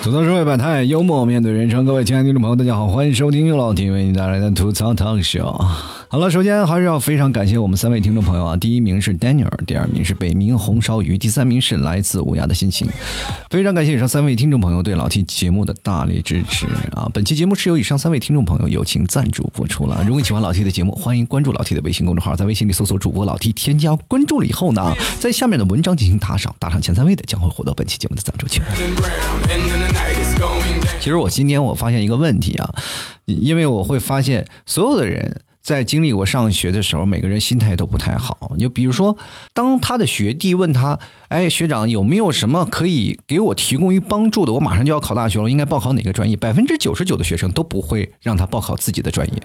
吐槽社会百态，幽默面对人生。各位亲爱的听众朋友，大家好，欢迎收听由老铁为你带来的吐槽 talk show。好了，首先还是要非常感谢我们三位听众朋友啊，第一名是 Daniel，第二名是北冥红烧鱼，第三名是来自无涯的心情。非常感谢以上三位听众朋友对老 T 节目的大力支持啊！本期节目是由以上三位听众朋友友情赞助播出了。如果你喜欢老 T 的节目，欢迎关注老 T 的微信公众号，在微信里搜索主播老 T，添加关注了以后呢，在下面的文章进行打赏，打赏前三位的将会获得本期节目的赞助权。其实我今天我发现一个问题啊，因为我会发现所有的人在经历过上学的时候，每个人心态都不太好。就比如说，当他的学弟问他：“哎，学长有没有什么可以给我提供于帮助的？我马上就要考大学了，应该报考哪个专业？”百分之九十九的学生都不会让他报考自己的专业。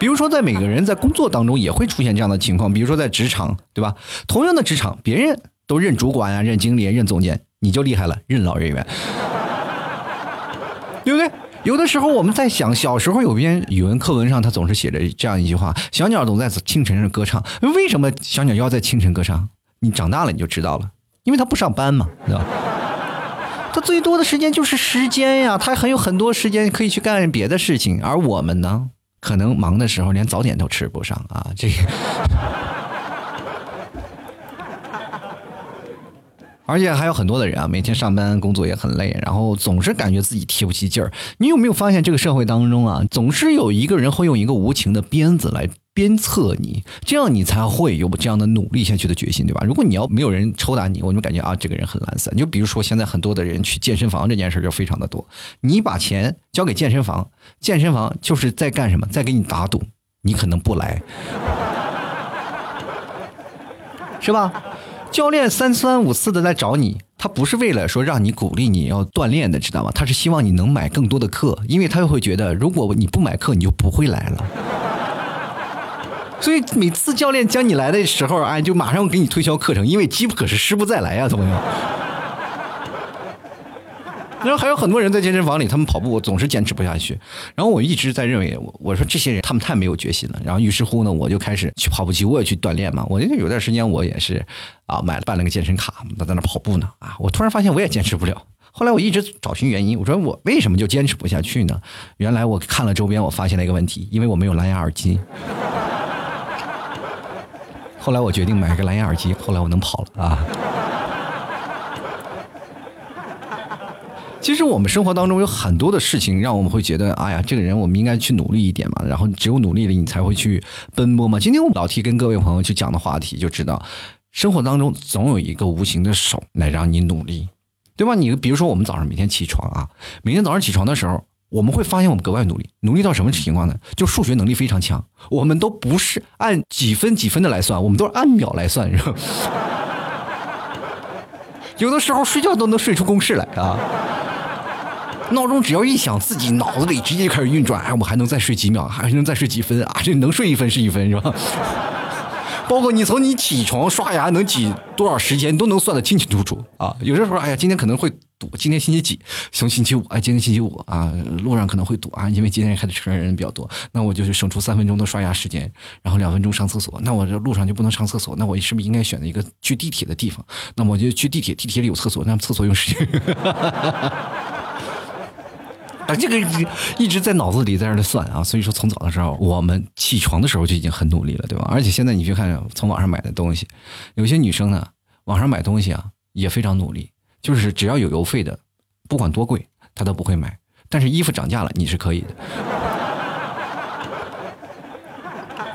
比如说，在每个人在工作当中也会出现这样的情况，比如说在职场，对吧？同样的职场，别人都任主管啊、任经理、任总监，你就厉害了，任劳任怨，对不对？有的时候我们在想，小时候有篇语文课文上，他总是写着这样一句话：“小鸟总在清晨上歌唱。”为什么小鸟要在清晨歌唱？你长大了你就知道了，因为他不上班嘛，对吧？他最多的时间就是时间呀，他还有很多时间可以去干别的事情，而我们呢，可能忙的时候连早点都吃不上啊，这个。而且还有很多的人啊，每天上班工作也很累，然后总是感觉自己提不起劲儿。你有没有发现这个社会当中啊，总是有一个人会用一个无情的鞭子来鞭策你，这样你才会有这样的努力下去的决心，对吧？如果你要没有人抽打你，我就感觉啊，这个人很懒散。就比如说现在很多的人去健身房这件事就非常的多，你把钱交给健身房，健身房就是在干什么，在给你打赌，你可能不来，是吧？教练三番五次的来找你，他不是为了说让你鼓励你要锻炼的，知道吗？他是希望你能买更多的课，因为他会觉得如果你不买课，你就不会来了。所以每次教练叫你来的时候，哎，就马上给你推销课程，因为机不可失，失不再来呀，朋友。然后还有很多人在健身房里，他们跑步我总是坚持不下去。然后我一直在认为，我我说这些人他们太没有决心了。然后于是乎呢，我就开始去跑步机，我也去锻炼嘛。我有段时间我也是啊，买了办了个健身卡，在那跑步呢啊。我突然发现我也坚持不了。后来我一直找寻原因，我说我为什么就坚持不下去呢？原来我看了周边，我发现了一个问题，因为我没有蓝牙耳机。后来我决定买个蓝牙耳机，后来我能跑了啊。其实我们生活当中有很多的事情，让我们会觉得，哎呀，这个人我们应该去努力一点嘛。然后只有努力了，你才会去奔波嘛。今天我们老提跟各位朋友去讲的话题，就知道生活当中总有一个无形的手来让你努力，对吧？你比如说我们早上每天起床啊，每天早上起床的时候，我们会发现我们格外努力，努力到什么情况呢？就数学能力非常强，我们都不是按几分几分的来算，我们都是按秒来算，是吧？有的时候睡觉都能睡出公式来啊。闹钟只要一响，自己脑子里直接就开始运转，哎，我还能再睡几秒，还能再睡几分啊？这能睡一分是一分，是吧？包括你从你起床刷牙能挤多少时间，你都能算得清清楚楚啊。有的时候，哎呀，今天可能会堵，今天星期几？从星期五，哎，今天星期五啊，路上可能会堵啊，因为今天开的车人比较多，那我就是省出三分钟的刷牙时间，然后两分钟上厕所。那我这路上就不能上厕所，那我是不是应该选择一个去地铁的地方？那我就去地铁，地铁里有厕所，那厕所用时间。啊，这个一直在脑子里在那算啊，所以说从早的时候，我们起床的时候就已经很努力了，对吧？而且现在你去看从网上买的东西，有些女生呢，网上买东西啊也非常努力，就是只要有邮费的，不管多贵，她都不会买。但是衣服涨价了，你是可以的。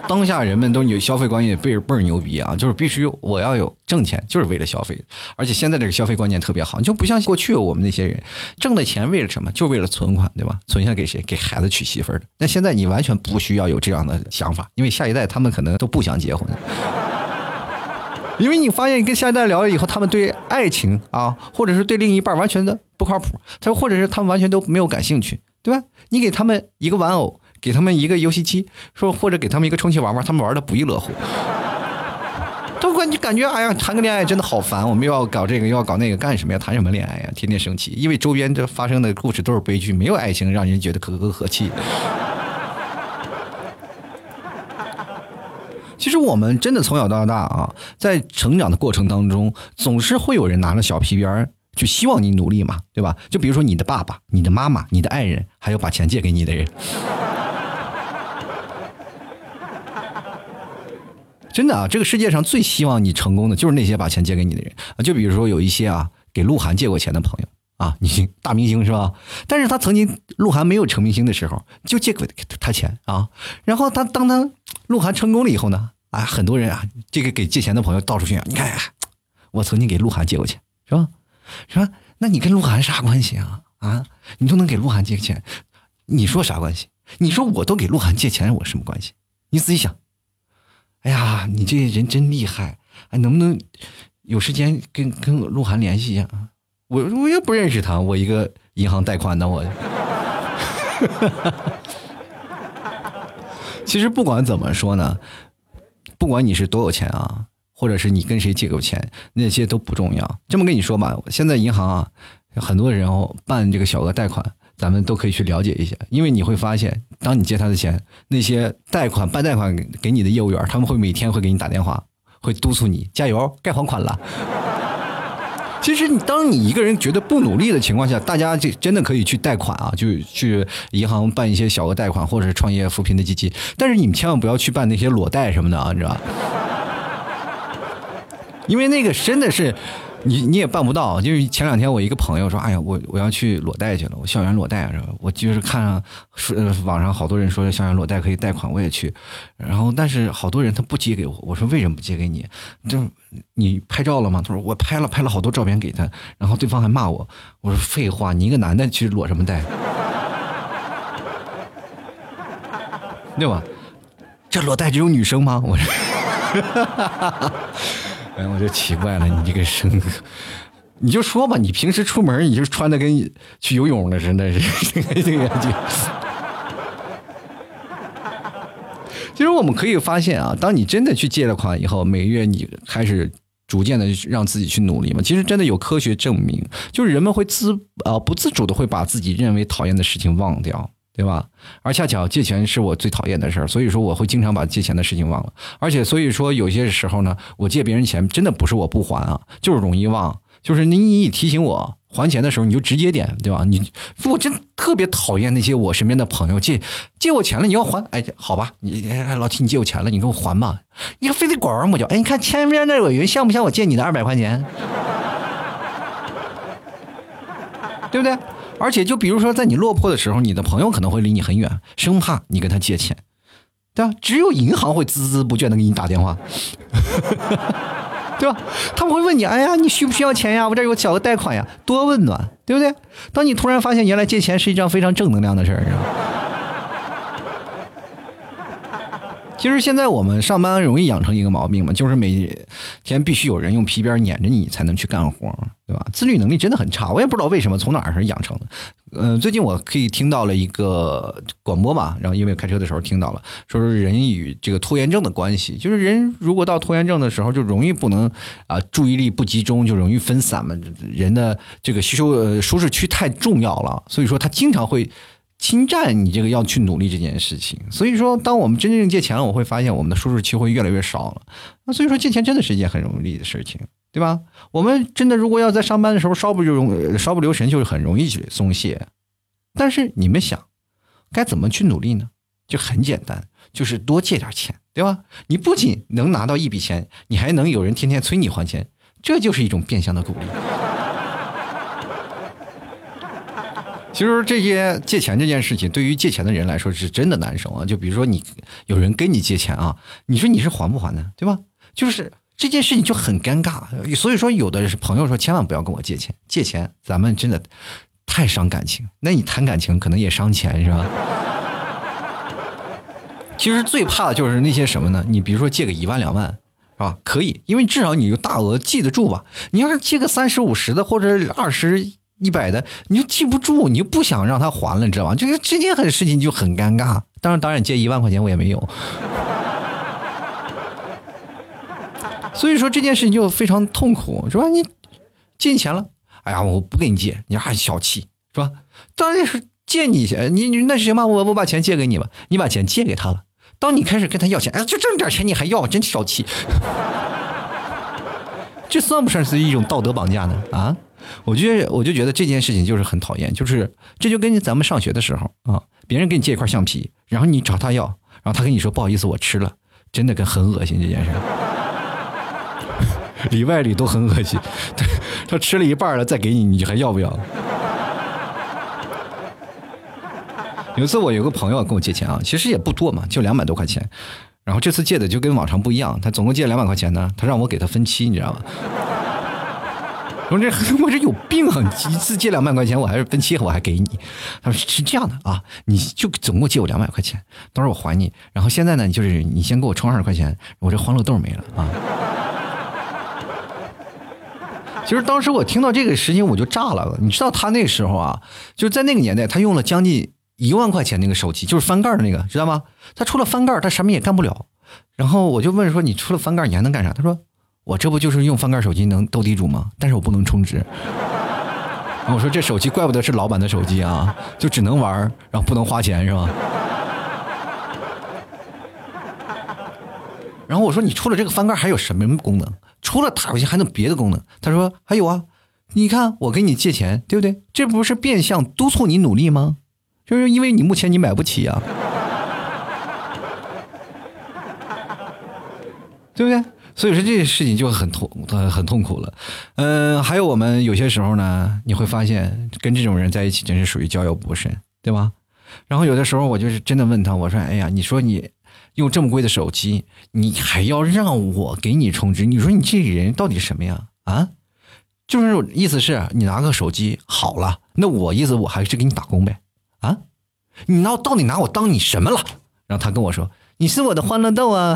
当下人们都有消费观念倍儿倍儿牛逼啊，就是必须我要有挣钱，就是为了消费。而且现在这个消费观念特别好，就不像过去我们那些人挣的钱为了什么？就为了存款，对吧？存下给谁？给孩子娶媳妇儿的。那现在你完全不需要有这样的想法，因为下一代他们可能都不想结婚。因为你发现跟下一代聊了以后，他们对爱情啊，或者是对另一半完全的不靠谱，他或者是他们完全都没有感兴趣，对吧？你给他们一个玩偶。给他们一个游戏机，说或者给他们一个充气娃娃，他们玩的不亦乐乎。都感你感觉，哎呀，谈个恋爱真的好烦，我们又要搞这个，又要搞那个，干什么呀？谈什么恋爱呀？天天生气，因为周边这发生的故事都是悲剧，没有爱情让人觉得可歌可泣。其实我们真的从小到大啊，在成长的过程当中，总是会有人拿着小皮鞭儿去希望你努力嘛，对吧？就比如说你的爸爸、你的妈妈、你的爱人，还有把钱借给你的人。真的啊，这个世界上最希望你成功的就是那些把钱借给你的人啊。就比如说有一些啊，给鹿晗借过钱的朋友啊，你大明星是吧？但是他曾经鹿晗没有成明星的时候，就借给他钱啊。然后他当他鹿晗成功了以后呢，啊，很多人啊，这个给借钱的朋友到处炫耀，你看，我曾经给鹿晗借过钱，是吧？是吧？那你跟鹿晗啥关系啊？啊，你都能给鹿晗借钱，你说啥关系？你说我都给鹿晗借钱，我什么关系？你仔细想。哎呀，你这人真厉害！哎，能不能有时间跟跟鹿晗联系一下啊？我我也不认识他，我一个银行贷款的我。其实不管怎么说呢，不管你是多有钱啊，或者是你跟谁借过钱，那些都不重要。这么跟你说吧，现在银行啊，很多人哦办这个小额贷款。咱们都可以去了解一下，因为你会发现，当你借他的钱，那些贷款办贷款给你的业务员，他们会每天会给你打电话，会督促你加油，该还款了。其实，你当你一个人觉得不努力的情况下，大家就真的可以去贷款啊，就去银行办一些小额贷款，或者是创业扶贫的基金。但是你们千万不要去办那些裸贷什么的啊，你知道吧？因为那个真的是。你你也办不到，就是前两天我一个朋友说，哎呀，我我要去裸贷去了，我校园裸贷是吧？我就是看说网上好多人说校园裸贷可以贷款，我也去，然后但是好多人他不借给我，我说为什么不借给你？就你拍照了吗？他说我拍了，拍了好多照片给他，然后对方还骂我，我说废话，你一个男的去裸什么贷？对吧？这裸贷只有女生吗？我说。哎，我就奇怪了，你这个生，你就说吧，你平时出门你就穿的跟去游泳的似的，这个这个就。其实我们可以发现啊，当你真的去借了款以后，每个月你开始逐渐的让自己去努力嘛。其实真的有科学证明，就是人们会自啊不自主的会把自己认为讨厌的事情忘掉。对吧？而恰巧借钱是我最讨厌的事儿，所以说我会经常把借钱的事情忘了。而且所以说有些时候呢，我借别人钱真的不是我不还啊，就是容易忘。就是你你提醒我还钱的时候，你就直接点，对吧？你我真特别讨厌那些我身边的朋友借借我钱了，你要还？哎，好吧，你老提你借我钱了，你给我还吧。你非得拐弯抹角，哎，你看前面那有人像不像我借你的二百块钱？对不对？而且，就比如说，在你落魄的时候，你的朋友可能会离你很远，生怕你跟他借钱，对吧？只有银行会孜孜不倦的给你打电话，对吧？他们会问你：“哎呀，你需不需要钱呀？我这有小额贷款呀。”多温暖，对不对？当你突然发现原来借钱是一件非常正能量的事儿，其实现在我们上班容易养成一个毛病嘛，就是每天必须有人用皮鞭撵着你才能去干活，对吧？自律能力真的很差，我也不知道为什么，从哪儿是养成的。嗯，最近我可以听到了一个广播吧，然后因为开车的时候听到了，说是人与这个拖延症的关系，就是人如果到拖延症的时候，就容易不能啊注意力不集中，就容易分散嘛。人的这个吸收呃舒适区太重要了，所以说他经常会。侵占你这个要去努力这件事情，所以说，当我们真正借钱了，我会发现我们的舒适期会越来越少了。那所以说，借钱真的是一件很容易的事情，对吧？我们真的如果要在上班的时候稍不就容稍不留神，就是很容易去松懈。但是你们想，该怎么去努力呢？就很简单，就是多借点钱，对吧？你不仅能拿到一笔钱，你还能有人天天催你还钱，这就是一种变相的鼓励。其实这些借钱这件事情，对于借钱的人来说是真的难受啊！就比如说你有人跟你借钱啊，你说你是还不还呢？对吧？就是这件事情就很尴尬。所以说，有的是朋友说千万不要跟我借钱，借钱咱们真的太伤感情。那你谈感情可能也伤钱是吧？其实最怕的就是那些什么呢？你比如说借个一万两万是吧？可以，因为至少你有大额记得住吧？你要是借个三十五十的或者二十。一百的你就记不住，你就不想让他还了，你知道吗？这个这件很事情就很尴尬。当然，当然借一万块钱我也没有，所以说这件事情就非常痛苦，是吧？你借钱了，哎呀，我不给你借，你还小气，是吧？当然是借你钱，你你那行吧，我我把钱借给你吧，你把钱借给他了。当你开始跟他要钱，哎，就这么点钱你还要，真小气。这算不算是一种道德绑架呢？啊，我觉得我就觉得这件事情就是很讨厌，就是这就跟咱们上学的时候啊，别人给你借一块橡皮，然后你找他要，然后他跟你说不好意思，我吃了，真的跟很恶心这件事，里外里都很恶心。他他吃了一半了再给你，你还要不要？有一次我有个朋友跟我借钱啊，其实也不多嘛，就两百多块钱。然后这次借的就跟往常不一样，他总共借两百块钱呢，他让我给他分期，你知道吗？我说这我这有病啊！一次借两百块钱，我还是分期，我还给你。他说是这样的啊，你就总共借我两百块钱，到时候我还你。然后现在呢，就是你先给我充二十块钱，我这欢乐豆没了啊。其实当时我听到这个事情我就炸了，你知道他那时候啊，就是在那个年代，他用了将近。一万块钱那个手机就是翻盖的那个，知道吗？他除了翻盖，他什么也干不了。然后我就问说：“你除了翻盖，你还能干啥？”他说：“我这不就是用翻盖手机能斗地主吗？但是我不能充值。”我说：“这手机怪不得是老板的手机啊，就只能玩，然后不能花钱是吧？” 然后我说：“你除了这个翻盖还有什么功能？除了打游戏还能别的功能？”他说：“还有啊，你看我给你借钱，对不对？这不是变相督促你努力吗？”就是因为你目前你买不起啊，对不对？所以说这些事情就很痛，很很痛苦了。嗯，还有我们有些时候呢，你会发现跟这种人在一起真是属于交友不慎，对吧？然后有的时候我就是真的问他，我说：“哎呀，你说你用这么贵的手机，你还要让我给你充值？你说你这人到底什么呀？啊？就是意思是你拿个手机好了，那我意思我还是给你打工呗。”啊，你拿到底拿我当你什么了？然后他跟我说：“你是我的欢乐豆啊。”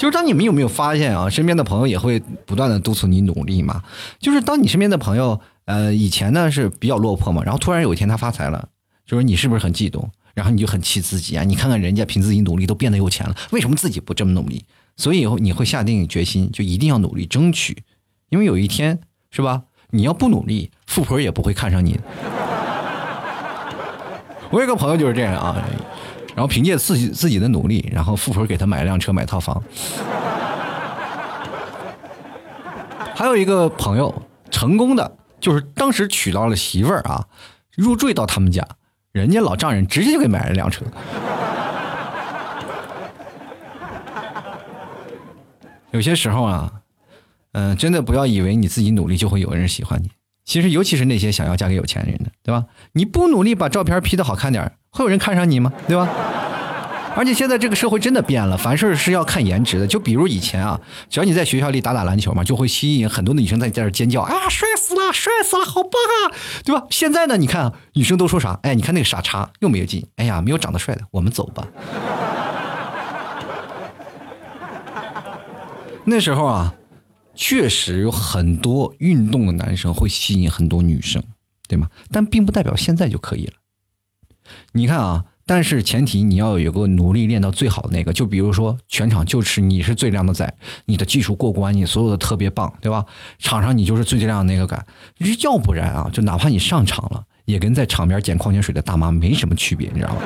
就是当你们有没有发现啊，身边的朋友也会不断的督促你努力嘛？就是当你身边的朋友，呃，以前呢是比较落魄嘛，然后突然有一天他发财了，就是你是不是很激动？然后你就很气自己啊！你看看人家凭自己努力都变得有钱了，为什么自己不这么努力？所以以后你会下定决心，就一定要努力争取，因为有一天是吧？你要不努力，富婆也不会看上你。我有个朋友就是这样啊，然后凭借自己自己的努力，然后富婆给他买辆车、买套房。还有一个朋友成功的，就是当时娶到了媳妇儿啊，入赘到他们家，人家老丈人直接就给买了辆车。有些时候啊。嗯，真的不要以为你自己努力就会有人喜欢你。其实，尤其是那些想要嫁给有钱人的，对吧？你不努力把照片 P 的好看点，会有人看上你吗？对吧？而且现在这个社会真的变了，凡事是要看颜值的。就比如以前啊，只要你在学校里打打篮球嘛，就会吸引很多的女生在你在这尖叫啊，帅死了，帅死了，好棒啊，对吧？现在呢，你看女生都说啥？哎，你看那个傻叉又没有劲，哎呀，没有长得帅的，我们走吧。那时候啊。确实有很多运动的男生会吸引很多女生，对吗？但并不代表现在就可以了。你看啊，但是前提你要有个努力练到最好的那个，就比如说全场就是你是最靓的仔，你的技术过关，你所有的特别棒，对吧？场上你就是最最靓的那个感，要不然啊，就哪怕你上场了，也跟在场边捡矿泉水的大妈没什么区别，你知道吗？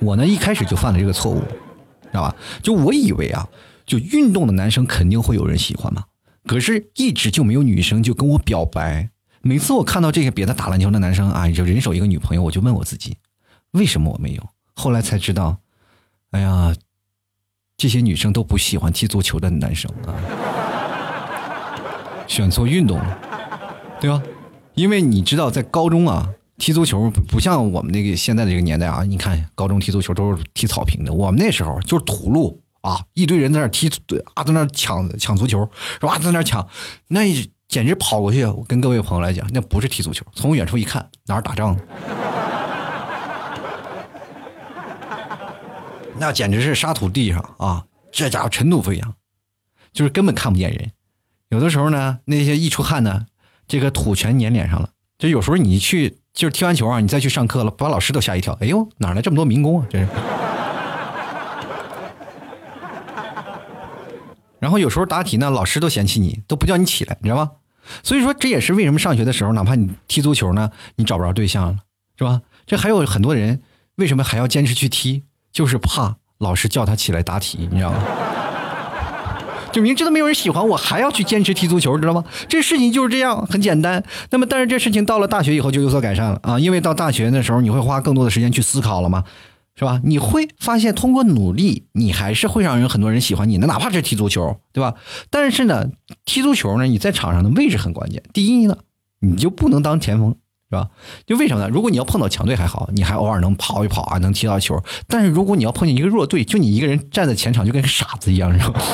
我呢一开始就犯了这个错误，知道吧？就我以为啊。就运动的男生肯定会有人喜欢嘛，可是一直就没有女生就跟我表白。每次我看到这些别的打篮球的男生啊，就人手一个女朋友，我就问我自己，为什么我没有？后来才知道，哎呀，这些女生都不喜欢踢足球的男生啊，选错运动了，对吧？因为你知道，在高中啊，踢足球不像我们那个现在的这个年代啊，你看高中踢足球都是踢草坪的，我们那时候就是土路。啊！一堆人在那踢，啊，在那抢抢足球，是吧？在那抢，那简直跑过去。我跟各位朋友来讲，那不是踢足球，从远处一看，哪儿打仗？那简直是沙土地上啊！这家伙尘土飞扬，就是根本看不见人。有的时候呢，那些一出汗呢，这个土全粘脸上了。就有时候你去，就是踢完球啊，你再去上课了，把老师都吓一跳。哎呦，哪来这么多民工啊？这是。然后有时候答题呢，老师都嫌弃你，都不叫你起来，你知道吗？所以说这也是为什么上学的时候，哪怕你踢足球呢，你找不着对象了，是吧？这还有很多人为什么还要坚持去踢，就是怕老师叫他起来答题，你知道吗？就明知道没有人喜欢我，还要去坚持踢足球，知道吗？这事情就是这样，很简单。那么，但是这事情到了大学以后就有所改善了啊，因为到大学的时候，你会花更多的时间去思考了嘛，是吧？你会发现，通过努力，你还是会让人很多人喜欢你的，哪怕是踢足球，对吧？但是呢，踢足球呢，你在场上的位置很关键。第一呢，你就不能当前锋，是吧？就为什么呢？如果你要碰到强队还好，你还偶尔能跑一跑啊，能踢到球。但是如果你要碰见一个弱队，就你一个人站在前场，就跟个傻子一样，你知道吗？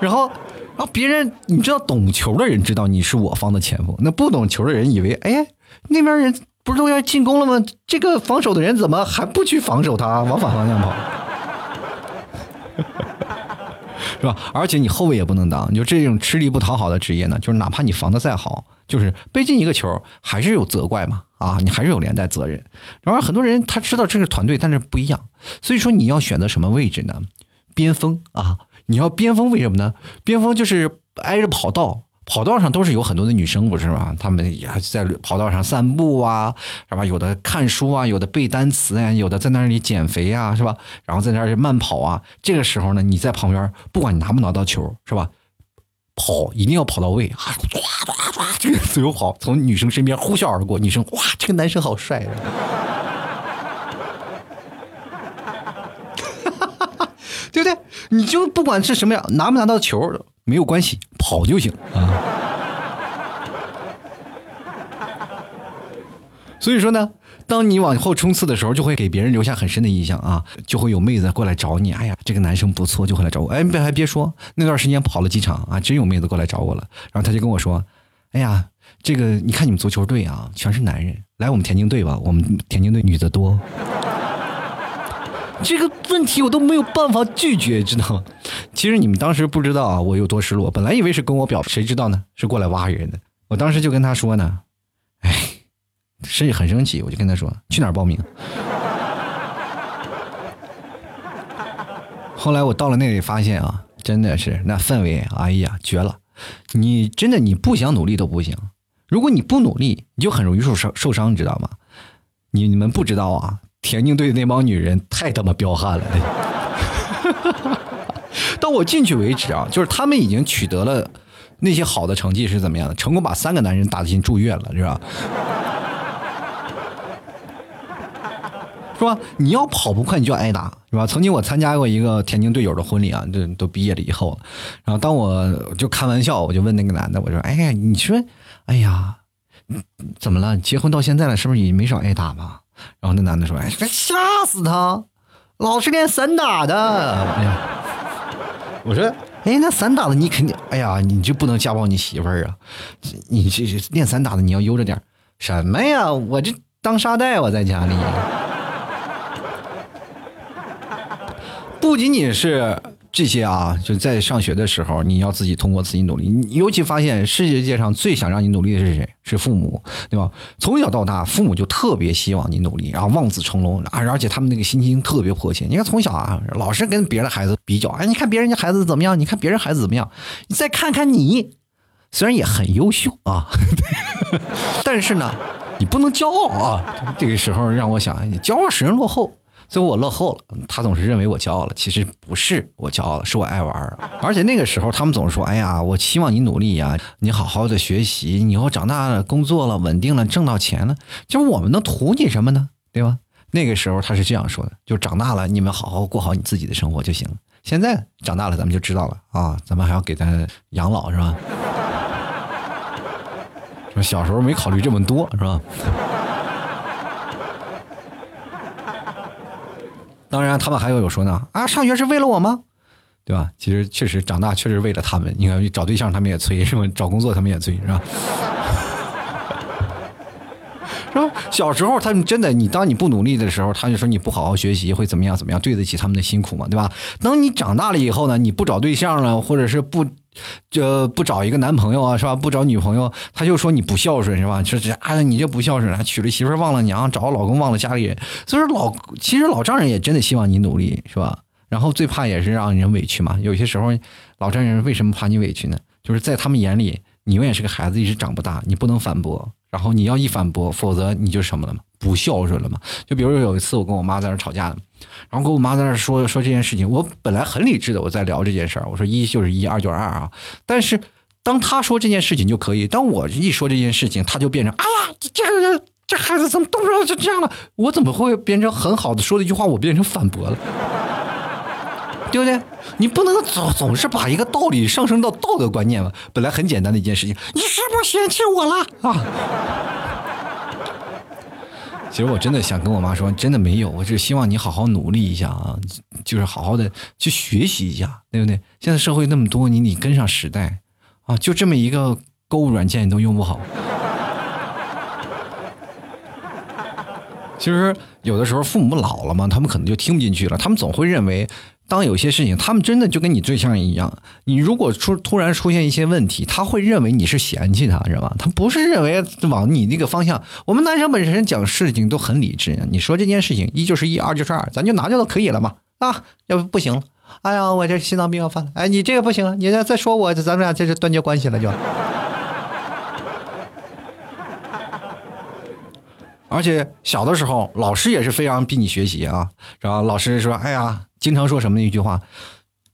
然后，然后别人你知道懂球的人知道你是我方的前锋，那不懂球的人以为，哎，那边人不是都要进攻了吗？这个防守的人怎么还不去防守他，往反方向跑？是吧？而且你后卫也不能当，就这种吃力不讨好的职业呢，就是哪怕你防的再好，就是被进一个球，还是有责怪嘛，啊，你还是有连带责任。然后很多人他知道这是团队，但是不一样，所以说你要选择什么位置呢？边锋啊。你要边锋为什么呢？边锋就是挨着跑道，跑道上都是有很多的女生，不是吗？他们也在跑道上散步啊，是吧？有的看书啊，有的背单词啊，有的在那里减肥啊，是吧？然后在那里慢跑啊。这个时候呢，你在旁边，不管你拿不拿到球，是吧？跑一定要跑到位啊！唰唰唰，这个自由跑，从女生身边呼啸而过，女生哇，这个男生好帅。对不对？你就不管是什么样，拿不拿到球没有关系，跑就行啊。所以说呢，当你往后冲刺的时候，就会给别人留下很深的印象啊，就会有妹子过来找你。哎呀，这个男生不错，就会来找我。哎，别还别说，那段时间跑了几场啊，真有妹子过来找我了。然后他就跟我说：“哎呀，这个你看你们足球队啊，全是男人，来我们田径队吧，我们田径队女的多。”这个问题我都没有办法拒绝，知道吗？其实你们当时不知道啊，我有多失落。本来以为是跟我表，谁知道呢？是过来挖人的。我当时就跟他说呢，哎，是很生气，我就跟他说去哪儿报名。后来我到了那里，发现啊，真的是那氛围，哎呀，绝了！你真的你不想努力都不行。如果你不努力，你就很容易受伤，受伤，你知道吗？你你们不知道啊。田径队那帮女人太他妈彪悍了！到我进去为止啊，就是他们已经取得了那些好的成绩是怎么样的？成功把三个男人打进住院了，是吧？是吧？你要跑不快，你就挨打，是吧？曾经我参加过一个田径队友的婚礼啊，这都毕业了以后，然后当我就开玩笑，我就问那个男的，我说：“哎呀，你说，哎呀，怎么了？结婚到现在了，是不是也没少挨打吧？”然后那男的说：“哎，吓死他，老是练散打的。”哎呀，我说：“哎，那散打的你肯定，哎呀，你就不能家暴你媳妇儿啊？你这练散打的你要悠着点什么呀？我这当沙袋，我在家里，不仅仅是。”这些啊，就在上学的时候，你要自己通过自己努力。你尤其发现世界上最想让你努力的是谁？是父母，对吧？从小到大，父母就特别希望你努力，然后望子成龙啊，而且他们那个心情特别迫切。你看从小啊，老是跟别的孩子比较，哎，你看别人家孩子怎么样？你看别人孩子怎么样？你再看看你，虽然也很优秀啊，但是呢，你不能骄傲啊。这个时候让我想，你骄傲使人落后。最后我落后了，他总是认为我骄傲了，其实不是我骄傲了，是我爱玩而且那个时候他们总是说：“哎呀，我希望你努力呀，你好好的学习，你以后长大了工作了，稳定了，挣到钱了，就是我们能图你什么呢？对吧？”那个时候他是这样说的：“就长大了，你们好好过好你自己的生活就行了。现在长大了，咱们就知道了啊，咱们还要给他养老是吧？小时候没考虑这么多是吧？”当然，他们还有有说呢啊，上学是为了我吗？对吧？其实确实长大确实为了他们。你看找对象他们也催，是吧？找工作他们也催，是吧？是吧？小时候他们真的，你当你不努力的时候，他就说你不好好学习会怎么样怎么样，对得起他们的辛苦嘛，对吧？等你长大了以后呢，你不找对象了，或者是不。这不找一个男朋友啊，是吧？不找女朋友，他就说你不孝顺，是吧？说这啊，你就不孝顺，还娶了媳妇忘了娘，找老公忘了家里人。所以说老，其实老丈人也真的希望你努力，是吧？然后最怕也是让人委屈嘛。有些时候，老丈人为什么怕你委屈呢？就是在他们眼里，你永远是个孩子，一直长不大，你不能反驳，然后你要一反驳，否则你就什么了嘛，不孝顺了嘛。就比如有一次我跟我妈在那吵架呢，然后跟我妈在那说说这件事情，我本来很理智的我在聊这件事儿，我说一就是一，二就是二啊。但是当他说这件事情就可以，当我一说这件事情，他就变成哎呀，这个这孩子怎么动不了就这样了？我怎么会变成很好的说了一句话，我变成反驳了？对不对？你不能总总是把一个道理上升到道德观念嘛。本来很简单的一件事情，你是不是嫌弃我了啊？其实我真的想跟我妈说，真的没有，我只希望你好好努力一下啊，就是好好的去学习一下，对不对？现在社会那么多，你你跟上时代啊！就这么一个购物软件你都用不好。其实有的时候父母老了嘛，他们可能就听不进去了，他们总会认为。当有些事情，他们真的就跟你对象一样，你如果出突然出现一些问题，他会认为你是嫌弃他，知道吧？他不是认为往你那个方向。我们男生本身讲事情都很理智，你说这件事情一就是一，二就是二，咱就拿掉就可以了嘛。啊，要不不行，哎呀，我这心脏病要犯了。哎，你这个不行，你再再说我，咱们俩这是断绝关系了就。而且小的时候，老师也是非常逼你学习啊，然后？老师说：“哎呀，经常说什么一句话，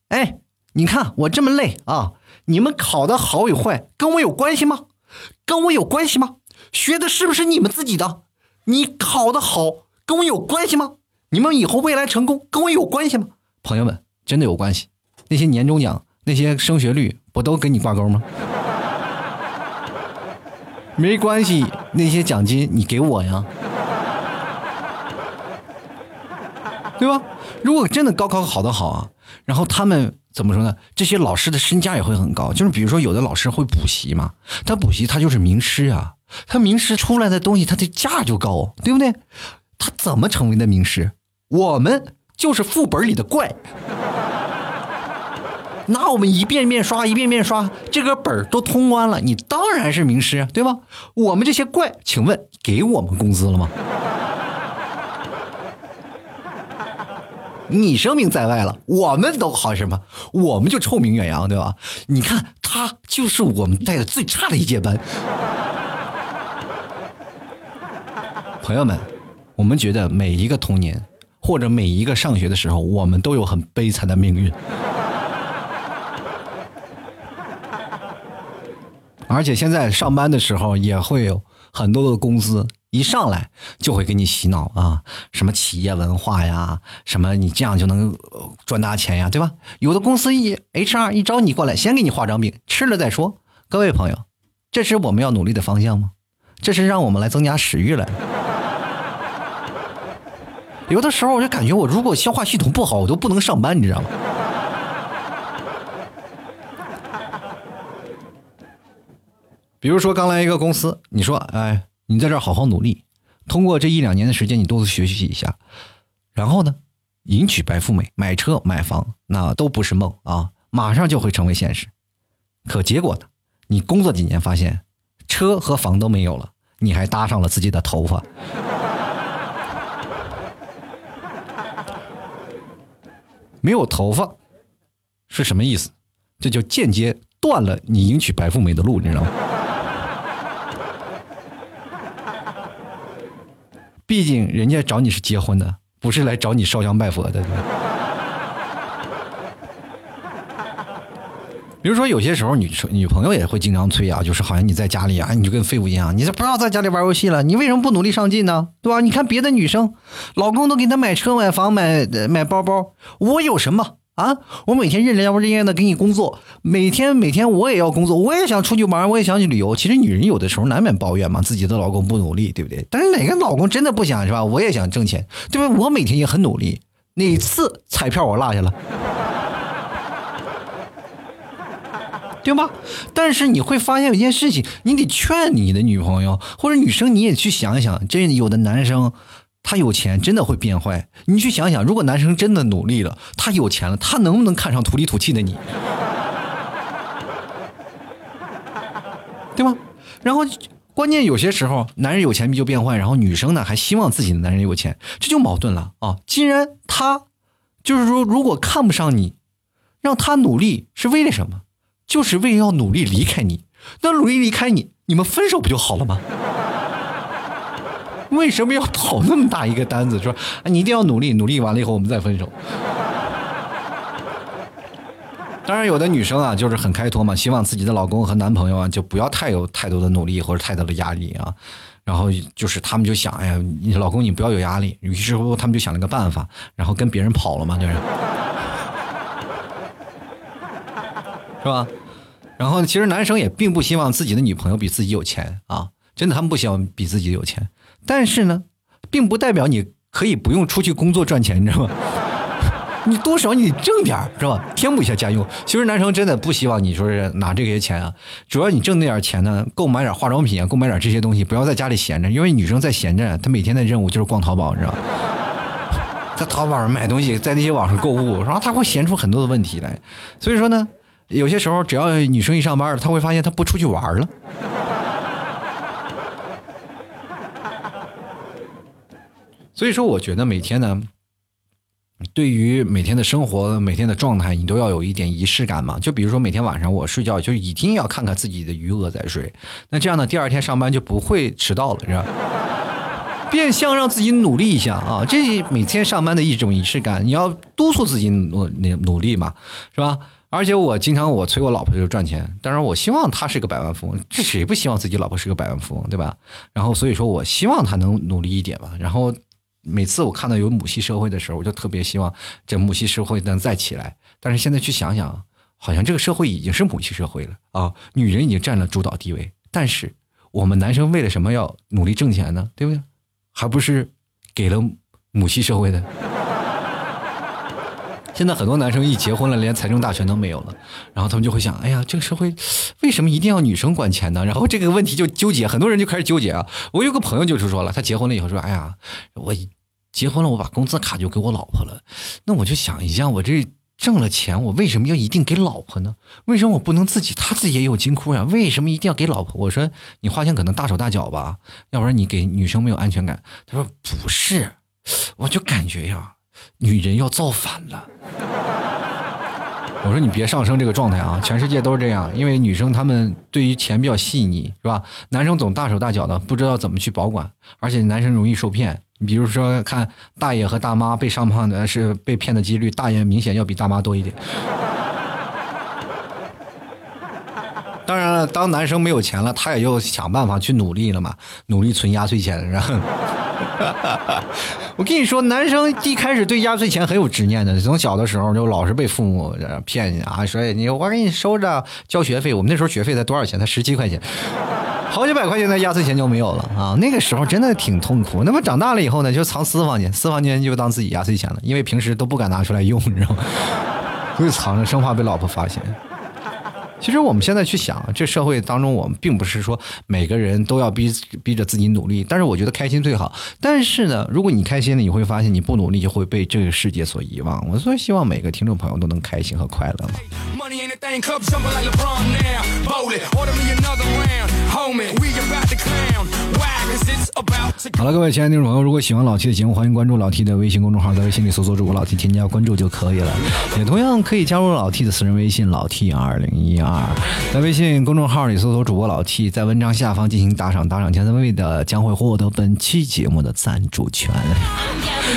哎，你看我这么累啊，你们考的好与坏跟我有关系吗？跟我有关系吗？学的是不是你们自己的？你考的好跟我有关系吗？你们以后未来成功跟我有关系吗？朋友们，真的有关系。那些年终奖，那些升学率，不都跟你挂钩吗？”没关系，那些奖金你给我呀，对吧？如果真的高考考得好啊，然后他们怎么说呢？这些老师的身价也会很高。就是比如说，有的老师会补习嘛，他补习他就是名师啊，他名师出来的东西，他的价就高，对不对？他怎么成为的名师？我们就是副本里的怪。那我们一遍遍刷，一遍遍刷，这个本儿都通关了，你当然是名师，对吧？我们这些怪，请问给我们工资了吗？你声名在外了，我们都好什么？我们就臭名远扬，对吧？你看，他就是我们带的最差的一届班。朋友们，我们觉得每一个童年或者每一个上学的时候，我们都有很悲惨的命运。而且现在上班的时候也会有很多的公司一上来就会给你洗脑啊，什么企业文化呀，什么你这样就能赚大钱呀，对吧？有的公司一 HR 一招你过来，先给你画张饼，吃了再说。各位朋友，这是我们要努力的方向吗？这是让我们来增加食欲来。有的时候我就感觉我如果消化系统不好，我都不能上班，你知道吗？比如说，刚来一个公司，你说，哎，你在这儿好好努力，通过这一两年的时间，你多学习一下，然后呢，迎娶白富美，买车买房，那都不是梦啊，马上就会成为现实。可结果呢，你工作几年，发现车和房都没有了，你还搭上了自己的头发，没有头发是什么意思？这就间接断了你迎娶白富美的路，你知道吗？毕竟人家找你是结婚的，不是来找你烧香拜佛的。比如说，有些时候女生女朋友也会经常催啊，就是好像你在家里啊，你就跟废物一样，你这不要在家里玩游戏了，你为什么不努力上进呢？对吧？你看别的女生，老公都给她买车、买房、买买包包，我有什么？啊！我每天认真不认真的给你工作，每天每天我也要工作，我也想出去玩，我也想去旅游。其实女人有的时候难免抱怨嘛，自己的老公不努力，对不对？但是哪个老公真的不想是吧？我也想挣钱，对吧？我每天也很努力，哪次彩票我落下了，对吗？但是你会发现有一件事情，你得劝你的女朋友或者女生，你也去想一想，这有的男生。他有钱真的会变坏，你去想想，如果男生真的努力了，他有钱了，他能不能看上土里土气的你？对吗？然后关键有些时候，男人有钱就变坏，然后女生呢还希望自己的男人有钱，这就矛盾了啊！既然他就是说，如果看不上你，让他努力是为了什么？就是为了要努力离开你。那努力离开你，你们分手不就好了吗？为什么要跑那么大一个单子？说你一定要努力，努力完了以后我们再分手。当然，有的女生啊，就是很开脱嘛，希望自己的老公和男朋友啊，就不要太有太多的努力或者太多的压力啊。然后就是他们就想，哎呀，你老公你不要有压力。于是乎，他们就想了个办法，然后跟别人跑了嘛，就是，是吧？然后其实男生也并不希望自己的女朋友比自己有钱啊，真的，他们不希望比自己有钱。但是呢，并不代表你可以不用出去工作赚钱，你知道吗？你多少你挣点儿是吧？填补一下家用。其实男生真的不希望你说是拿这些钱啊，主要你挣那点钱呢，购买点化妆品啊，购买点这些东西，不要在家里闲着。因为女生在闲着，她每天的任务就是逛淘宝，你知道吗？在淘宝上买东西，在那些网上购物，然后她会闲出很多的问题来。所以说呢，有些时候只要女生一上班，她会发现她不出去玩了。所以说，我觉得每天呢。对于每天的生活、每天的状态，你都要有一点仪式感嘛。就比如说每天晚上我睡觉，就一定要看看自己的余额再睡。那这样呢，第二天上班就不会迟到了，是吧？变相让自己努力一下啊！这每天上班的一种仪式感，你要督促自己努努努力嘛，是吧？而且我经常我催我老婆就赚钱，当然我希望她是个百万富翁，这谁不希望自己老婆是个百万富翁，对吧？然后所以说我希望她能努力一点嘛，然后。每次我看到有母系社会的时候，我就特别希望这母系社会能再起来。但是现在去想想，好像这个社会已经是母系社会了啊，女人已经占了主导地位。但是我们男生为了什么要努力挣钱呢？对不对？还不是给了母系社会的。现在很多男生一结婚了，连财政大权都没有了，然后他们就会想：哎呀，这个社会为什么一定要女生管钱呢？然后这个问题就纠结，很多人就开始纠结啊。我有个朋友就是说了，他结婚了以后说：哎呀，我结婚了，我把工资卡就给我老婆了。那我就想一下，我这挣了钱，我为什么要一定给老婆呢？为什么我不能自己？他自己也有金库呀，为什么一定要给老婆？我说你花钱可能大手大脚吧，要不然你给女生没有安全感。他说不是，我就感觉呀。女人要造反了！我说你别上升这个状态啊，全世界都是这样，因为女生她们对于钱比较细腻，是吧？男生总大手大脚的，不知道怎么去保管，而且男生容易受骗。比如说，看大爷和大妈被上当的是被骗的几率，大爷明显要比大妈多一点。当然了，当男生没有钱了，他也就想办法去努力了嘛，努力存压岁钱，是吧？我跟你说，男生一开始对压岁钱很有执念的，从小的时候就老是被父母骗啊，说你我给你收着交学费。我们那时候学费才多少钱？才十七块钱，好几百块钱的压岁钱就没有了啊！那个时候真的挺痛苦。那么长大了以后呢，就藏私房钱，私房钱就当自己压岁钱了，因为平时都不敢拿出来用，你知道吗？会藏着，生怕被老婆发现。其实我们现在去想，这社会当中，我们并不是说每个人都要逼逼着自己努力，但是我觉得开心最好。但是呢，如果你开心了，你会发现你不努力就会被这个世界所遗忘。我所以希望每个听众朋友都能开心和快乐嘛。好了，各位亲爱的听众朋友，如果喜欢老 T 的节目，欢迎关注老 T 的微信公众号，在微信里搜索主播老 T，添加关注就可以了。也同样可以加入老 T 的私人微信老 T 二零一二，啊在微信公众号里搜索主播老 T，在文章下方进行打赏，打赏前三位的将会获得本期节目的赞助权。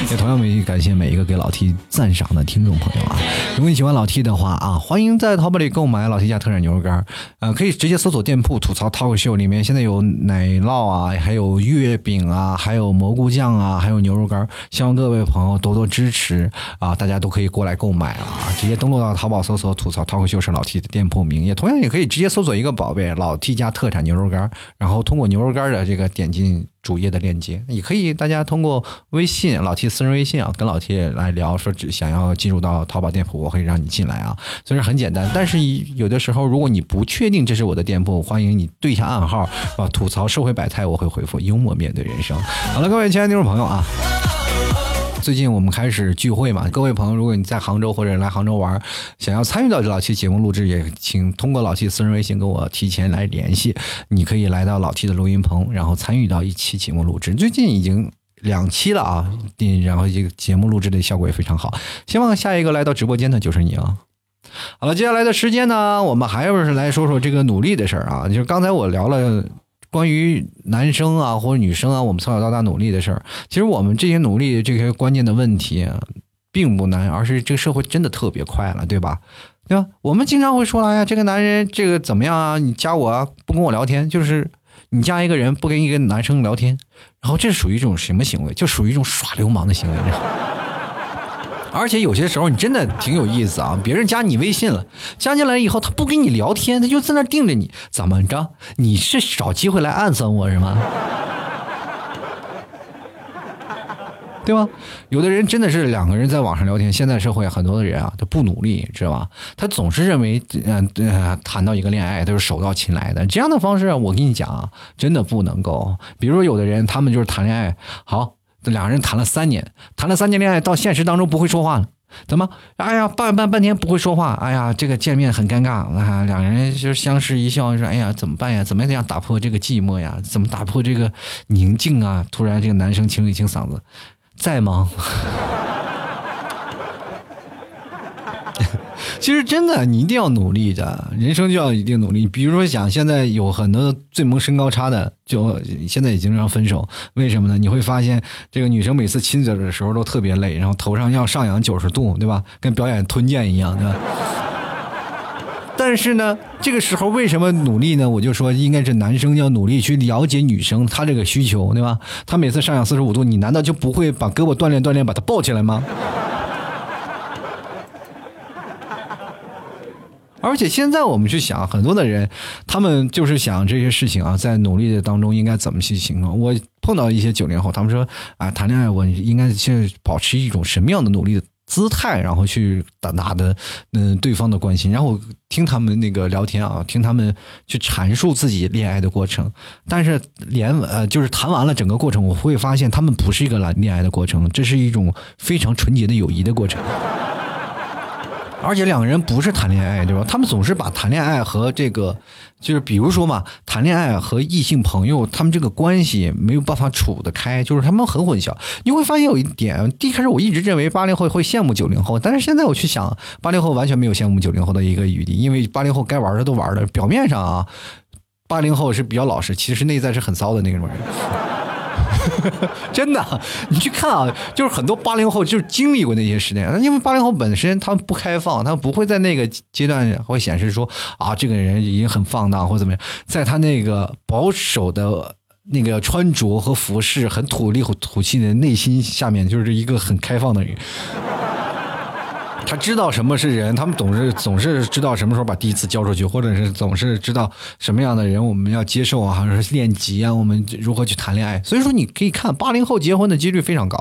也同样也感谢每一个给老 T 赞赏的听众朋友啊！如果你喜欢老 T 的话啊，欢迎在淘宝里购买老 T 家特产牛肉干，呃，可以直接搜索店铺吐槽 talk show 里面现在有奶酪啊，还有月饼啊，还有蘑菇酱啊，还有牛肉干，希望各位朋友多多支持啊！大家都可以过来购买啊，直接登录到淘宝搜索吐槽 talk show 是老 T 的店铺名，也同样也可以直接搜索一个宝贝老 T 家特产牛肉干，然后通过牛肉干的这个点进。主页的链接，也可以大家通过微信老 T 私人微信啊，跟老 T 来聊，说只想要进入到淘宝店铺，我可以让你进来啊。虽然很简单，但是有的时候如果你不确定这是我的店铺，欢迎你对一下暗号啊，吐槽社会百态，我会回复幽默面对人生。好了，各位亲爱的听众朋友啊。最近我们开始聚会嘛，各位朋友，如果你在杭州或者来杭州玩，想要参与到老七节目录制，也请通过老七私人微信跟我提前来联系。你可以来到老七的录音棚，然后参与到一期节目录制。最近已经两期了啊，然后这个节目录制的效果也非常好。希望下一个来到直播间的就是你啊。好了，接下来的时间呢，我们还要是来说说这个努力的事儿啊。就是刚才我聊了。关于男生啊或者女生啊，我们从小到大努力的事儿，其实我们这些努力这些关键的问题，并不难，而是这个社会真的特别快了，对吧？对吧？我们经常会说，哎呀，这个男人这个怎么样啊？你加我啊，不跟我聊天，就是你加一个人不跟一个男生聊天，然后这属于一种什么行为？就属于一种耍流氓的行为。而且有些时候你真的挺有意思啊，别人加你微信了，加进来以后他不跟你聊天，他就在那盯着你，怎么着？你是找机会来暗算我是吗？对吧？有的人真的是两个人在网上聊天，现在社会很多的人啊，他不努力，知道吧？他总是认为，嗯、呃，谈到一个恋爱都是手到擒来的，这样的方式，我跟你讲啊，真的不能够。比如说，有的人他们就是谈恋爱，好，这两个人谈了三年，谈了三年恋爱，到现实当中不会说话了。怎么？哎呀，半半半天不会说话，哎呀，这个见面很尴尬啊！两个人就相视一笑，说：“哎呀，怎么办呀？怎么样打破这个寂寞呀？怎么打破这个宁静啊？”突然，这个男生清了一清嗓子，在吗？其实真的，你一定要努力的，人生就要一定努力。比如说，想现在有很多最萌身高差的，就现在已经让分手，为什么呢？你会发现，这个女生每次亲嘴的时候都特别累，然后头上要上扬九十度，对吧？跟表演吞剑一样，对吧？但是呢，这个时候为什么努力呢？我就说应该是男生要努力去了解女生她这个需求，对吧？她每次上扬四十五度，你难道就不会把胳膊锻炼锻炼，把她抱起来吗？而且现在我们去想，很多的人，他们就是想这些事情啊，在努力的当中应该怎么去行动。我碰到一些九零后，他们说啊，谈恋爱我应该去保持一种什么样的努力的姿态，然后去打打的嗯对方的关心，然后听他们那个聊天啊，听他们去阐述自己恋爱的过程。但是连呃就是谈完了整个过程，我会发现他们不是一个恋恋爱的过程，这是一种非常纯洁的友谊的过程。而且两个人不是谈恋爱，对吧？他们总是把谈恋爱和这个，就是比如说嘛，谈恋爱和异性朋友，他们这个关系没有办法处得开，就是他们很混淆。你会发现有一点，一开始我一直认为八零后会羡慕九零后，但是现在我去想，八零后完全没有羡慕九零后的一个余地，因为八零后该玩的都玩了。表面上啊，八零后是比较老实，其实内在是很骚的那种人。真的，你去看啊，就是很多八零后就是经历过那些时代，因为八零后本身他们不开放，他们不会在那个阶段会显示说啊，这个人已经很放荡或怎么样，在他那个保守的那个穿着和服饰很土里土气的内心下面，就是一个很开放的人。他知道什么是人，他们总是总是知道什么时候把第一次交出去，或者是总是知道什么样的人我们要接受啊，还是练级啊，我们如何去谈恋爱。所以说，你可以看八零后结婚的几率非常高，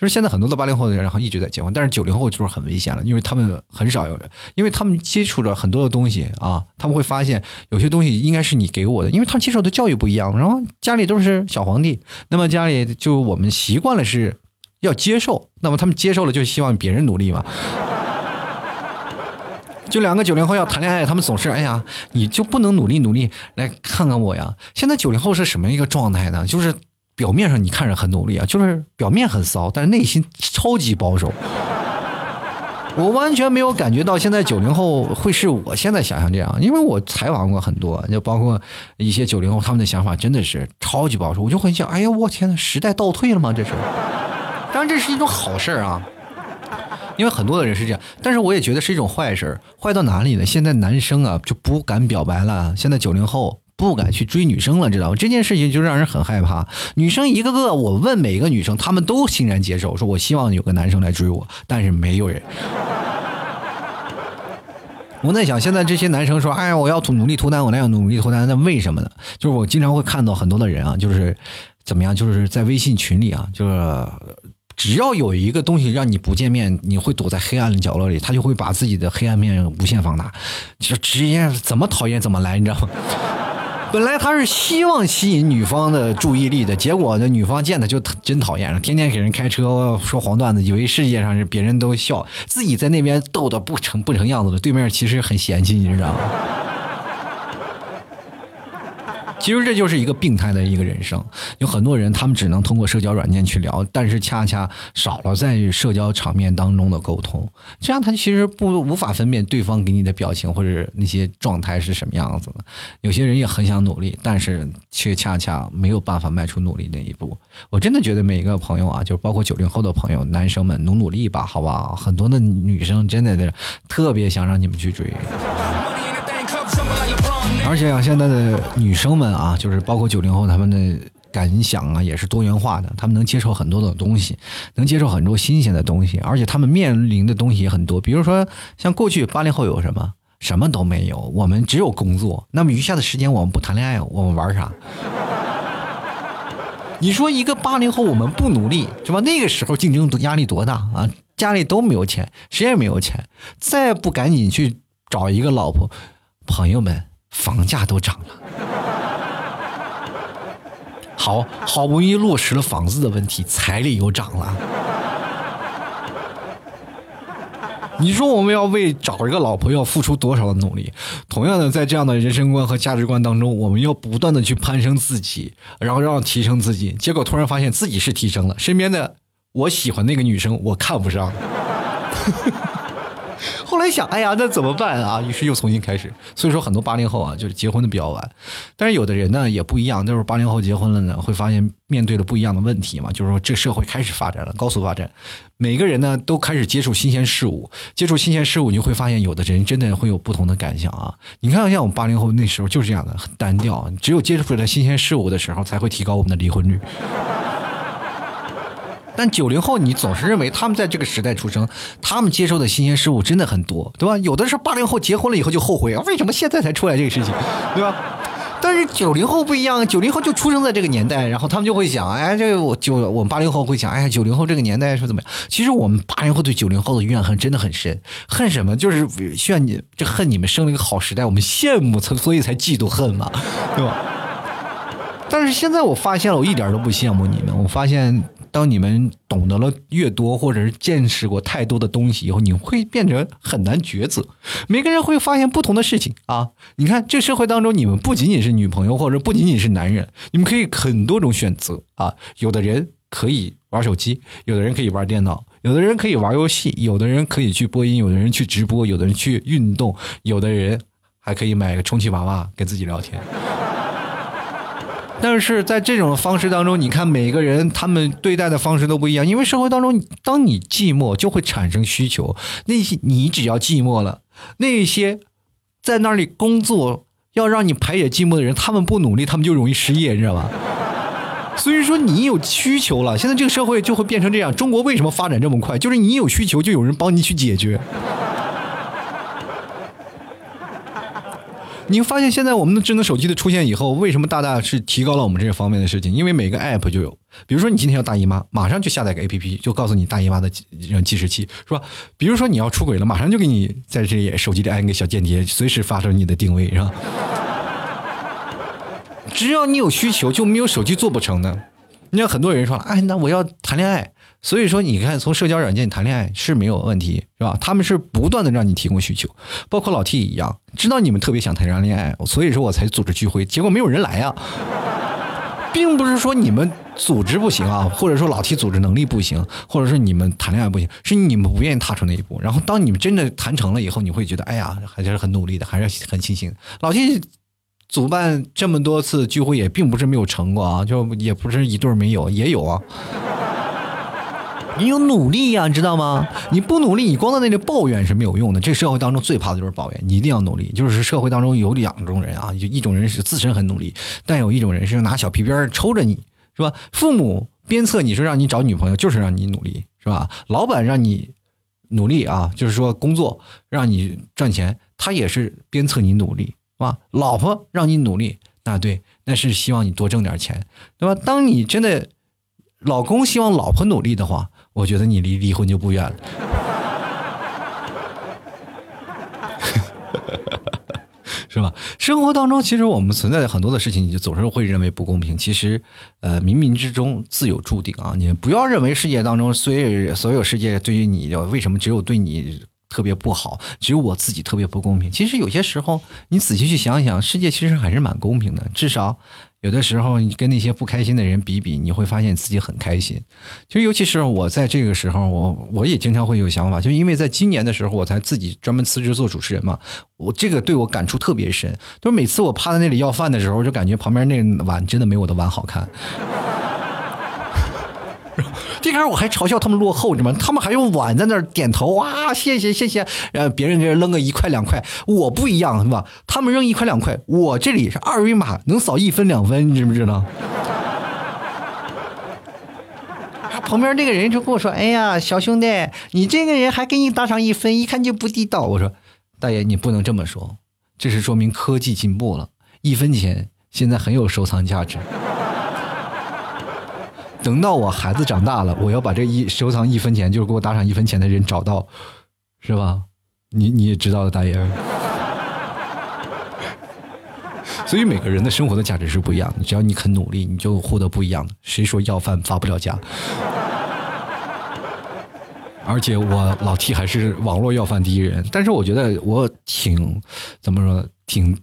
就是现在很多的八零后的人，然后一直在结婚，但是九零后就是很危险了，因为他们很少有人，因为他们接触了很多的东西啊，他们会发现有些东西应该是你给我的，因为他们接受的教育不一样，然后家里都是小皇帝，那么家里就我们习惯了是要接受，那么他们接受了就希望别人努力嘛。就两个九零后要谈恋爱，他们总是哎呀，你就不能努力努力来看看我呀？现在九零后是什么一个状态呢？就是表面上你看着很努力啊，就是表面很骚，但是内心超级保守。我完全没有感觉到现在九零后会是我现在想象这样，因为我采访过很多，就包括一些九零后，他们的想法真的是超级保守。我就会想，哎呀，我天呐，时代倒退了吗？这是，当然这是一种好事儿啊。因为很多的人是这样，但是我也觉得是一种坏事儿。坏到哪里呢？现在男生啊就不敢表白了，现在九零后不敢去追女生了，知道吗？这件事情就让人很害怕。女生一个个，我问每一个女生，她们都欣然接受，说我希望有个男生来追我，但是没有人。我在想，现在这些男生说：“哎呀，我要努力脱单，我那样努力脱单，那为什么呢？”就是我经常会看到很多的人啊，就是怎么样，就是在微信群里啊，就是。只要有一个东西让你不见面，你会躲在黑暗的角落里，他就会把自己的黑暗面无限放大，就直接怎么讨厌怎么来，你知道吗？本来他是希望吸引女方的注意力的，结果呢，女方见他就真讨厌了，天天给人开车说黄段子，以为世界上是别人都笑，自己在那边逗得不成不成样子的，对面其实很嫌弃，你知道吗？其实这就是一个病态的一个人生。有很多人，他们只能通过社交软件去聊，但是恰恰少了在社交场面当中的沟通，这样他其实不无法分辨对方给你的表情或者那些状态是什么样子的。有些人也很想努力，但是却恰恰没有办法迈出努力那一步。我真的觉得每一个朋友啊，就包括九零后的朋友，男生们努努力吧，好不好？很多的女生真的是特别想让你们去追。而且啊，现在的女生们啊，就是包括九零后，他们的感想啊，也是多元化的。他们能接受很多的东西，能接受很多新鲜的东西，而且他们面临的东西也很多。比如说，像过去八零后有什么？什么都没有，我们只有工作。那么余下的时间，我们不谈恋爱，我们玩啥？你说一个八零后，我们不努力是吧？那个时候竞争压力多大啊？家里都没有钱，谁也没有钱，再不赶紧去找一个老婆，朋友们。房价都涨了，好好不容易落实了房子的问题，彩礼又涨了。你说我们要为找一个老婆要付出多少的努力？同样的，在这样的人生观和价值观当中，我们要不断的去攀升自己，然后让提升自己。结果突然发现自己是提升了，身边的我喜欢那个女生我看不上。后来想，哎呀，那怎么办啊？于是又重新开始。所以说，很多八零后啊，就是结婚的比较晚。但是有的人呢，也不一样，就是八零后结婚了呢，会发现面对了不一样的问题嘛。就是说，这社会开始发展了，高速发展，每个人呢都开始接触新鲜事物。接触新鲜事物，你会发现，有的人真的会有不同的感想啊。你看，像我们八零后那时候就是这样的，很单调。只有接触了新鲜事物的时候，才会提高我们的离婚率。但九零后，你总是认为他们在这个时代出生，他们接受的新鲜事物真的很多，对吧？有的是八零后结婚了以后就后悔啊，为什么现在才出来这个事情，对吧？但是九零后不一样，九零后就出生在这个年代，然后他们就会想，哎，这我就我们八零后会想，哎，九零后这个年代是怎么样？其实我们八零后对九零后的怨恨真的很深，恨什么？就是怨你，这恨你们生了一个好时代，我们羡慕，才所以才嫉妒恨嘛，对吧？但是现在我发现了，我一点都不羡慕你们，我发现。当你们懂得了越多，或者是见识过太多的东西以后，你会变成很难抉择。每个人会发现不同的事情啊！你看，这社会当中，你们不仅仅是女朋友，或者不仅仅是男人，你们可以很多种选择啊。有的人可以玩手机，有的人可以玩电脑，有的人可以玩游戏，有的人可以去播音，有的人去直播，有的人去运动，有的人还可以买个充气娃娃跟自己聊天。但是在这种方式当中，你看每个人他们对待的方式都不一样，因为社会当中，当你寂寞就会产生需求。那些你只要寂寞了，那些在那里工作要让你排解寂寞的人，他们不努力，他们就容易失业，你知道吧？所以说你有需求了，现在这个社会就会变成这样。中国为什么发展这么快？就是你有需求，就有人帮你去解决。你会发现，现在我们的智能手机的出现以后，为什么大大是提高了我们这些方面的事情？因为每个 app 就有，比如说你今天要大姨妈，马上就下载个 app，就告诉你大姨妈的计时器，是吧？比如说你要出轨了，马上就给你在这里手机里安一个小间谍，随时发出你的定位，是吧？只要你有需求，就没有手机做不成的。你看很多人说了，哎，那我要谈恋爱。所以说，你看，从社交软件谈恋爱是没有问题，是吧？他们是不断的让你提供需求，包括老 T 一样，知道你们特别想谈上恋爱，所以说我才组织聚会，结果没有人来啊，并不是说你们组织不行啊，或者说老 T 组织能力不行，或者说你们谈恋爱不行，是你们不愿意踏出那一步。然后当你们真的谈成了以后，你会觉得，哎呀，还是很努力的，还是很庆幸。老 T 主办这么多次聚会，也并不是没有成过啊，就也不是一对没有，也有啊。你有努力呀，你知道吗？你不努力，你光在那里抱怨是没有用的。这社会当中最怕的就是抱怨，你一定要努力。就是社会当中有两种人啊，就一种人是自身很努力，但有一种人是拿小皮鞭抽着你，是吧？父母鞭策你说让你找女朋友，就是让你努力，是吧？老板让你努力啊，就是说工作让你赚钱，他也是鞭策你努力，是吧？老婆让你努力，那对，那是希望你多挣点钱，对吧？当你真的老公希望老婆努力的话。我觉得你离离婚就不远了，是吧？生活当中，其实我们存在的很多的事情，你就总是会认为不公平。其实，呃，冥冥之中自有注定啊！你不要认为世界当中所有所有世界对于你，为什么只有对你？特别不好，只有我自己特别不公平。其实有些时候，你仔细去想想，世界其实还是蛮公平的。至少有的时候，你跟那些不开心的人比比，你会发现自己很开心。就，尤其是我在这个时候，我我也经常会有想法，就因为在今年的时候，我才自己专门辞职做主持人嘛。我这个对我感触特别深，就是每次我趴在那里要饭的时候，就感觉旁边那碗真的没我的碗好看。这开始我还嘲笑他们落后，你知道吗？他们还用碗在那儿点头啊，谢谢谢谢。呃，别人给人扔个一块两块，我不一样是吧？他们扔一块两块，我这里是二维码能扫一分两分，你知不知道？旁边那个人就跟我说：“哎呀，小兄弟，你这个人还给你打上一分，一看就不地道。”我说：“大爷，你不能这么说，这是说明科技进步了，一分钱现在很有收藏价值。”等到我孩子长大了，我要把这一收藏一分钱，就是给我打赏一分钱的人找到，是吧？你你也知道的，大爷。所以每个人的生活的价值是不一样的，只要你肯努力，你就获得不一样的。谁说要饭发不了家？而且我老 T 还是网络要饭第一人，但是我觉得我挺怎么说，挺。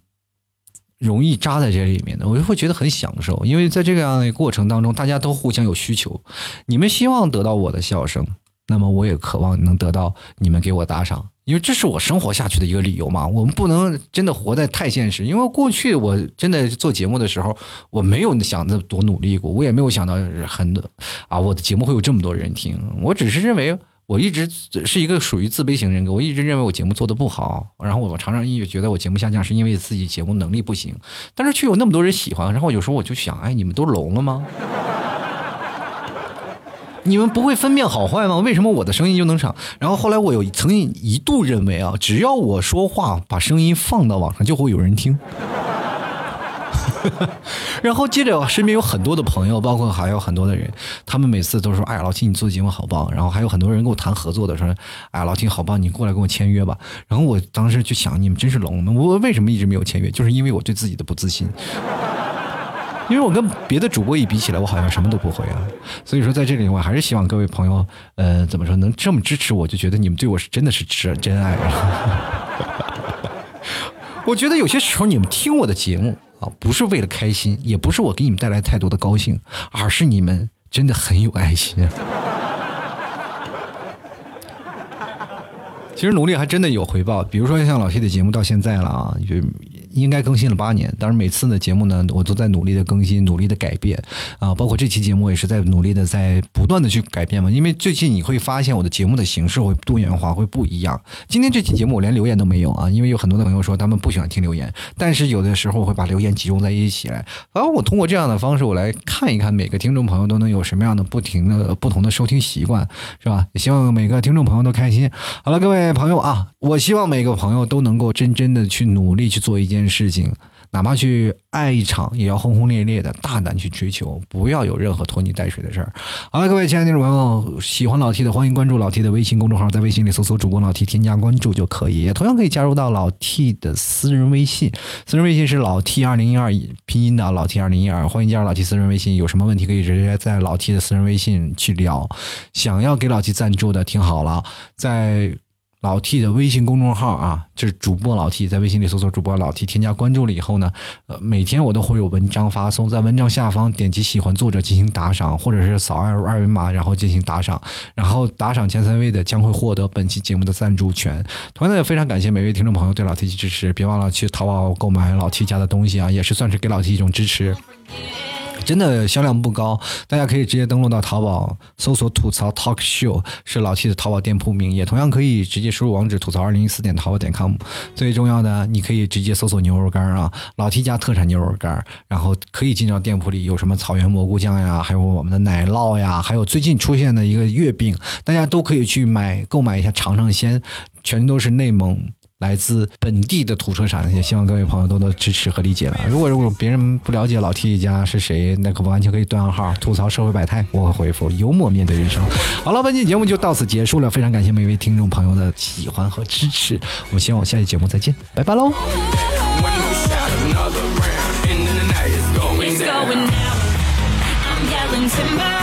容易扎在这里面的，我就会觉得很享受，因为在这个样的过程当中，大家都互相有需求。你们希望得到我的笑声，那么我也渴望能得到你们给我打赏，因为这是我生活下去的一个理由嘛。我们不能真的活在太现实，因为过去我真的做节目的时候，我没有想着多努力过，我也没有想到很多啊，我的节目会有这么多人听，我只是认为。我一直是一个属于自卑型人格，我一直认为我节目做的不好，然后我常常也觉得我节目下降是因为自己节目能力不行，但是却有那么多人喜欢，然后有时候我就想，哎，你们都聋了吗？你们不会分辨好坏吗？为什么我的声音就能上？然后后来我有曾经一度认为啊，只要我说话把声音放到网上，就会有人听。然后接着，身边有很多的朋友，包括还有很多的人，他们每次都说：“哎，老秦，你做的节目好棒。”然后还有很多人跟我谈合作的，说：“哎，老秦好棒，你过来跟我签约吧。”然后我当时就想，你们真是聋。我为什么一直没有签约？就是因为我对自己的不自信。因为我跟别的主播一比起来，我好像什么都不会啊。所以说，在这里我还是希望各位朋友，呃，怎么说能这么支持我，就觉得你们对我是真的是真真爱。我觉得有些时候你们听我的节目。不是为了开心，也不是我给你们带来太多的高兴，而是你们真的很有爱心。其实努力还真的有回报，比如说像老谢的节目到现在了啊，就。应该更新了八年，但是每次的节目呢，我都在努力的更新，努力的改变啊，包括这期节目也是在努力的在不断的去改变嘛。因为最近你会发现我的节目的形式会多元化，会不一样。今天这期节目我连留言都没有啊，因为有很多的朋友说他们不喜欢听留言，但是有的时候会把留言集中在一起来，然后我通过这样的方式，我来看一看每个听众朋友都能有什么样的不停的不同的收听习惯，是吧？也希望每个听众朋友都开心。好了，各位朋友啊，我希望每个朋友都能够真真的去努力去做一件。事情，哪怕去爱一场，也要轰轰烈烈的，大胆去追求，不要有任何拖泥带水的事儿。好了，各位亲爱的听众朋友，喜欢老 T 的，欢迎关注老 T 的微信公众号，在微信里搜索主播老 T，添加关注就可以。同样可以加入到老 T 的私人微信，私人微信是老 T 二零一二拼音的老 T 二零一二，欢迎加入老 T 私人微信。有什么问题可以直接在老 T 的私人微信去聊。想要给老 T 赞助的，听好了，在。老 T 的微信公众号啊，就是主播老 T，在微信里搜索主播老 T，添加关注了以后呢，呃，每天我都会有文章发送，在文章下方点击喜欢作者进行打赏，或者是扫二二维码然后进行打赏，然后打赏前三位的将会获得本期节目的赞助权。同样的，也非常感谢每位听众朋友对老 T 的支持，别忘了去淘宝购买老 T 家的东西啊，也是算是给老 T 一种支持。真的销量不高，大家可以直接登录到淘宝搜索“吐槽 Talk Show”，是老 T 的淘宝店铺名，也同样可以直接输入网址“吐槽二零一四点淘宝点 com”。最重要的，你可以直接搜索牛肉干啊，老 T 家特产牛肉干，然后可以进到店铺里，有什么草原蘑菇酱呀，还有我们的奶酪呀，还有最近出现的一个月饼，大家都可以去买购买一下尝尝鲜，全都是内蒙。来自本地的土特产，也希望各位朋友多多支持和理解了。如果如果别人不了解老 T 一家是谁，那可不完全可以对暗号吐槽社会百态，我会回复幽默面对人生。好了，本期节目就到此结束了，非常感谢每位听众朋友的喜欢和支持，我们希望我下期节目再见，拜拜喽。timber.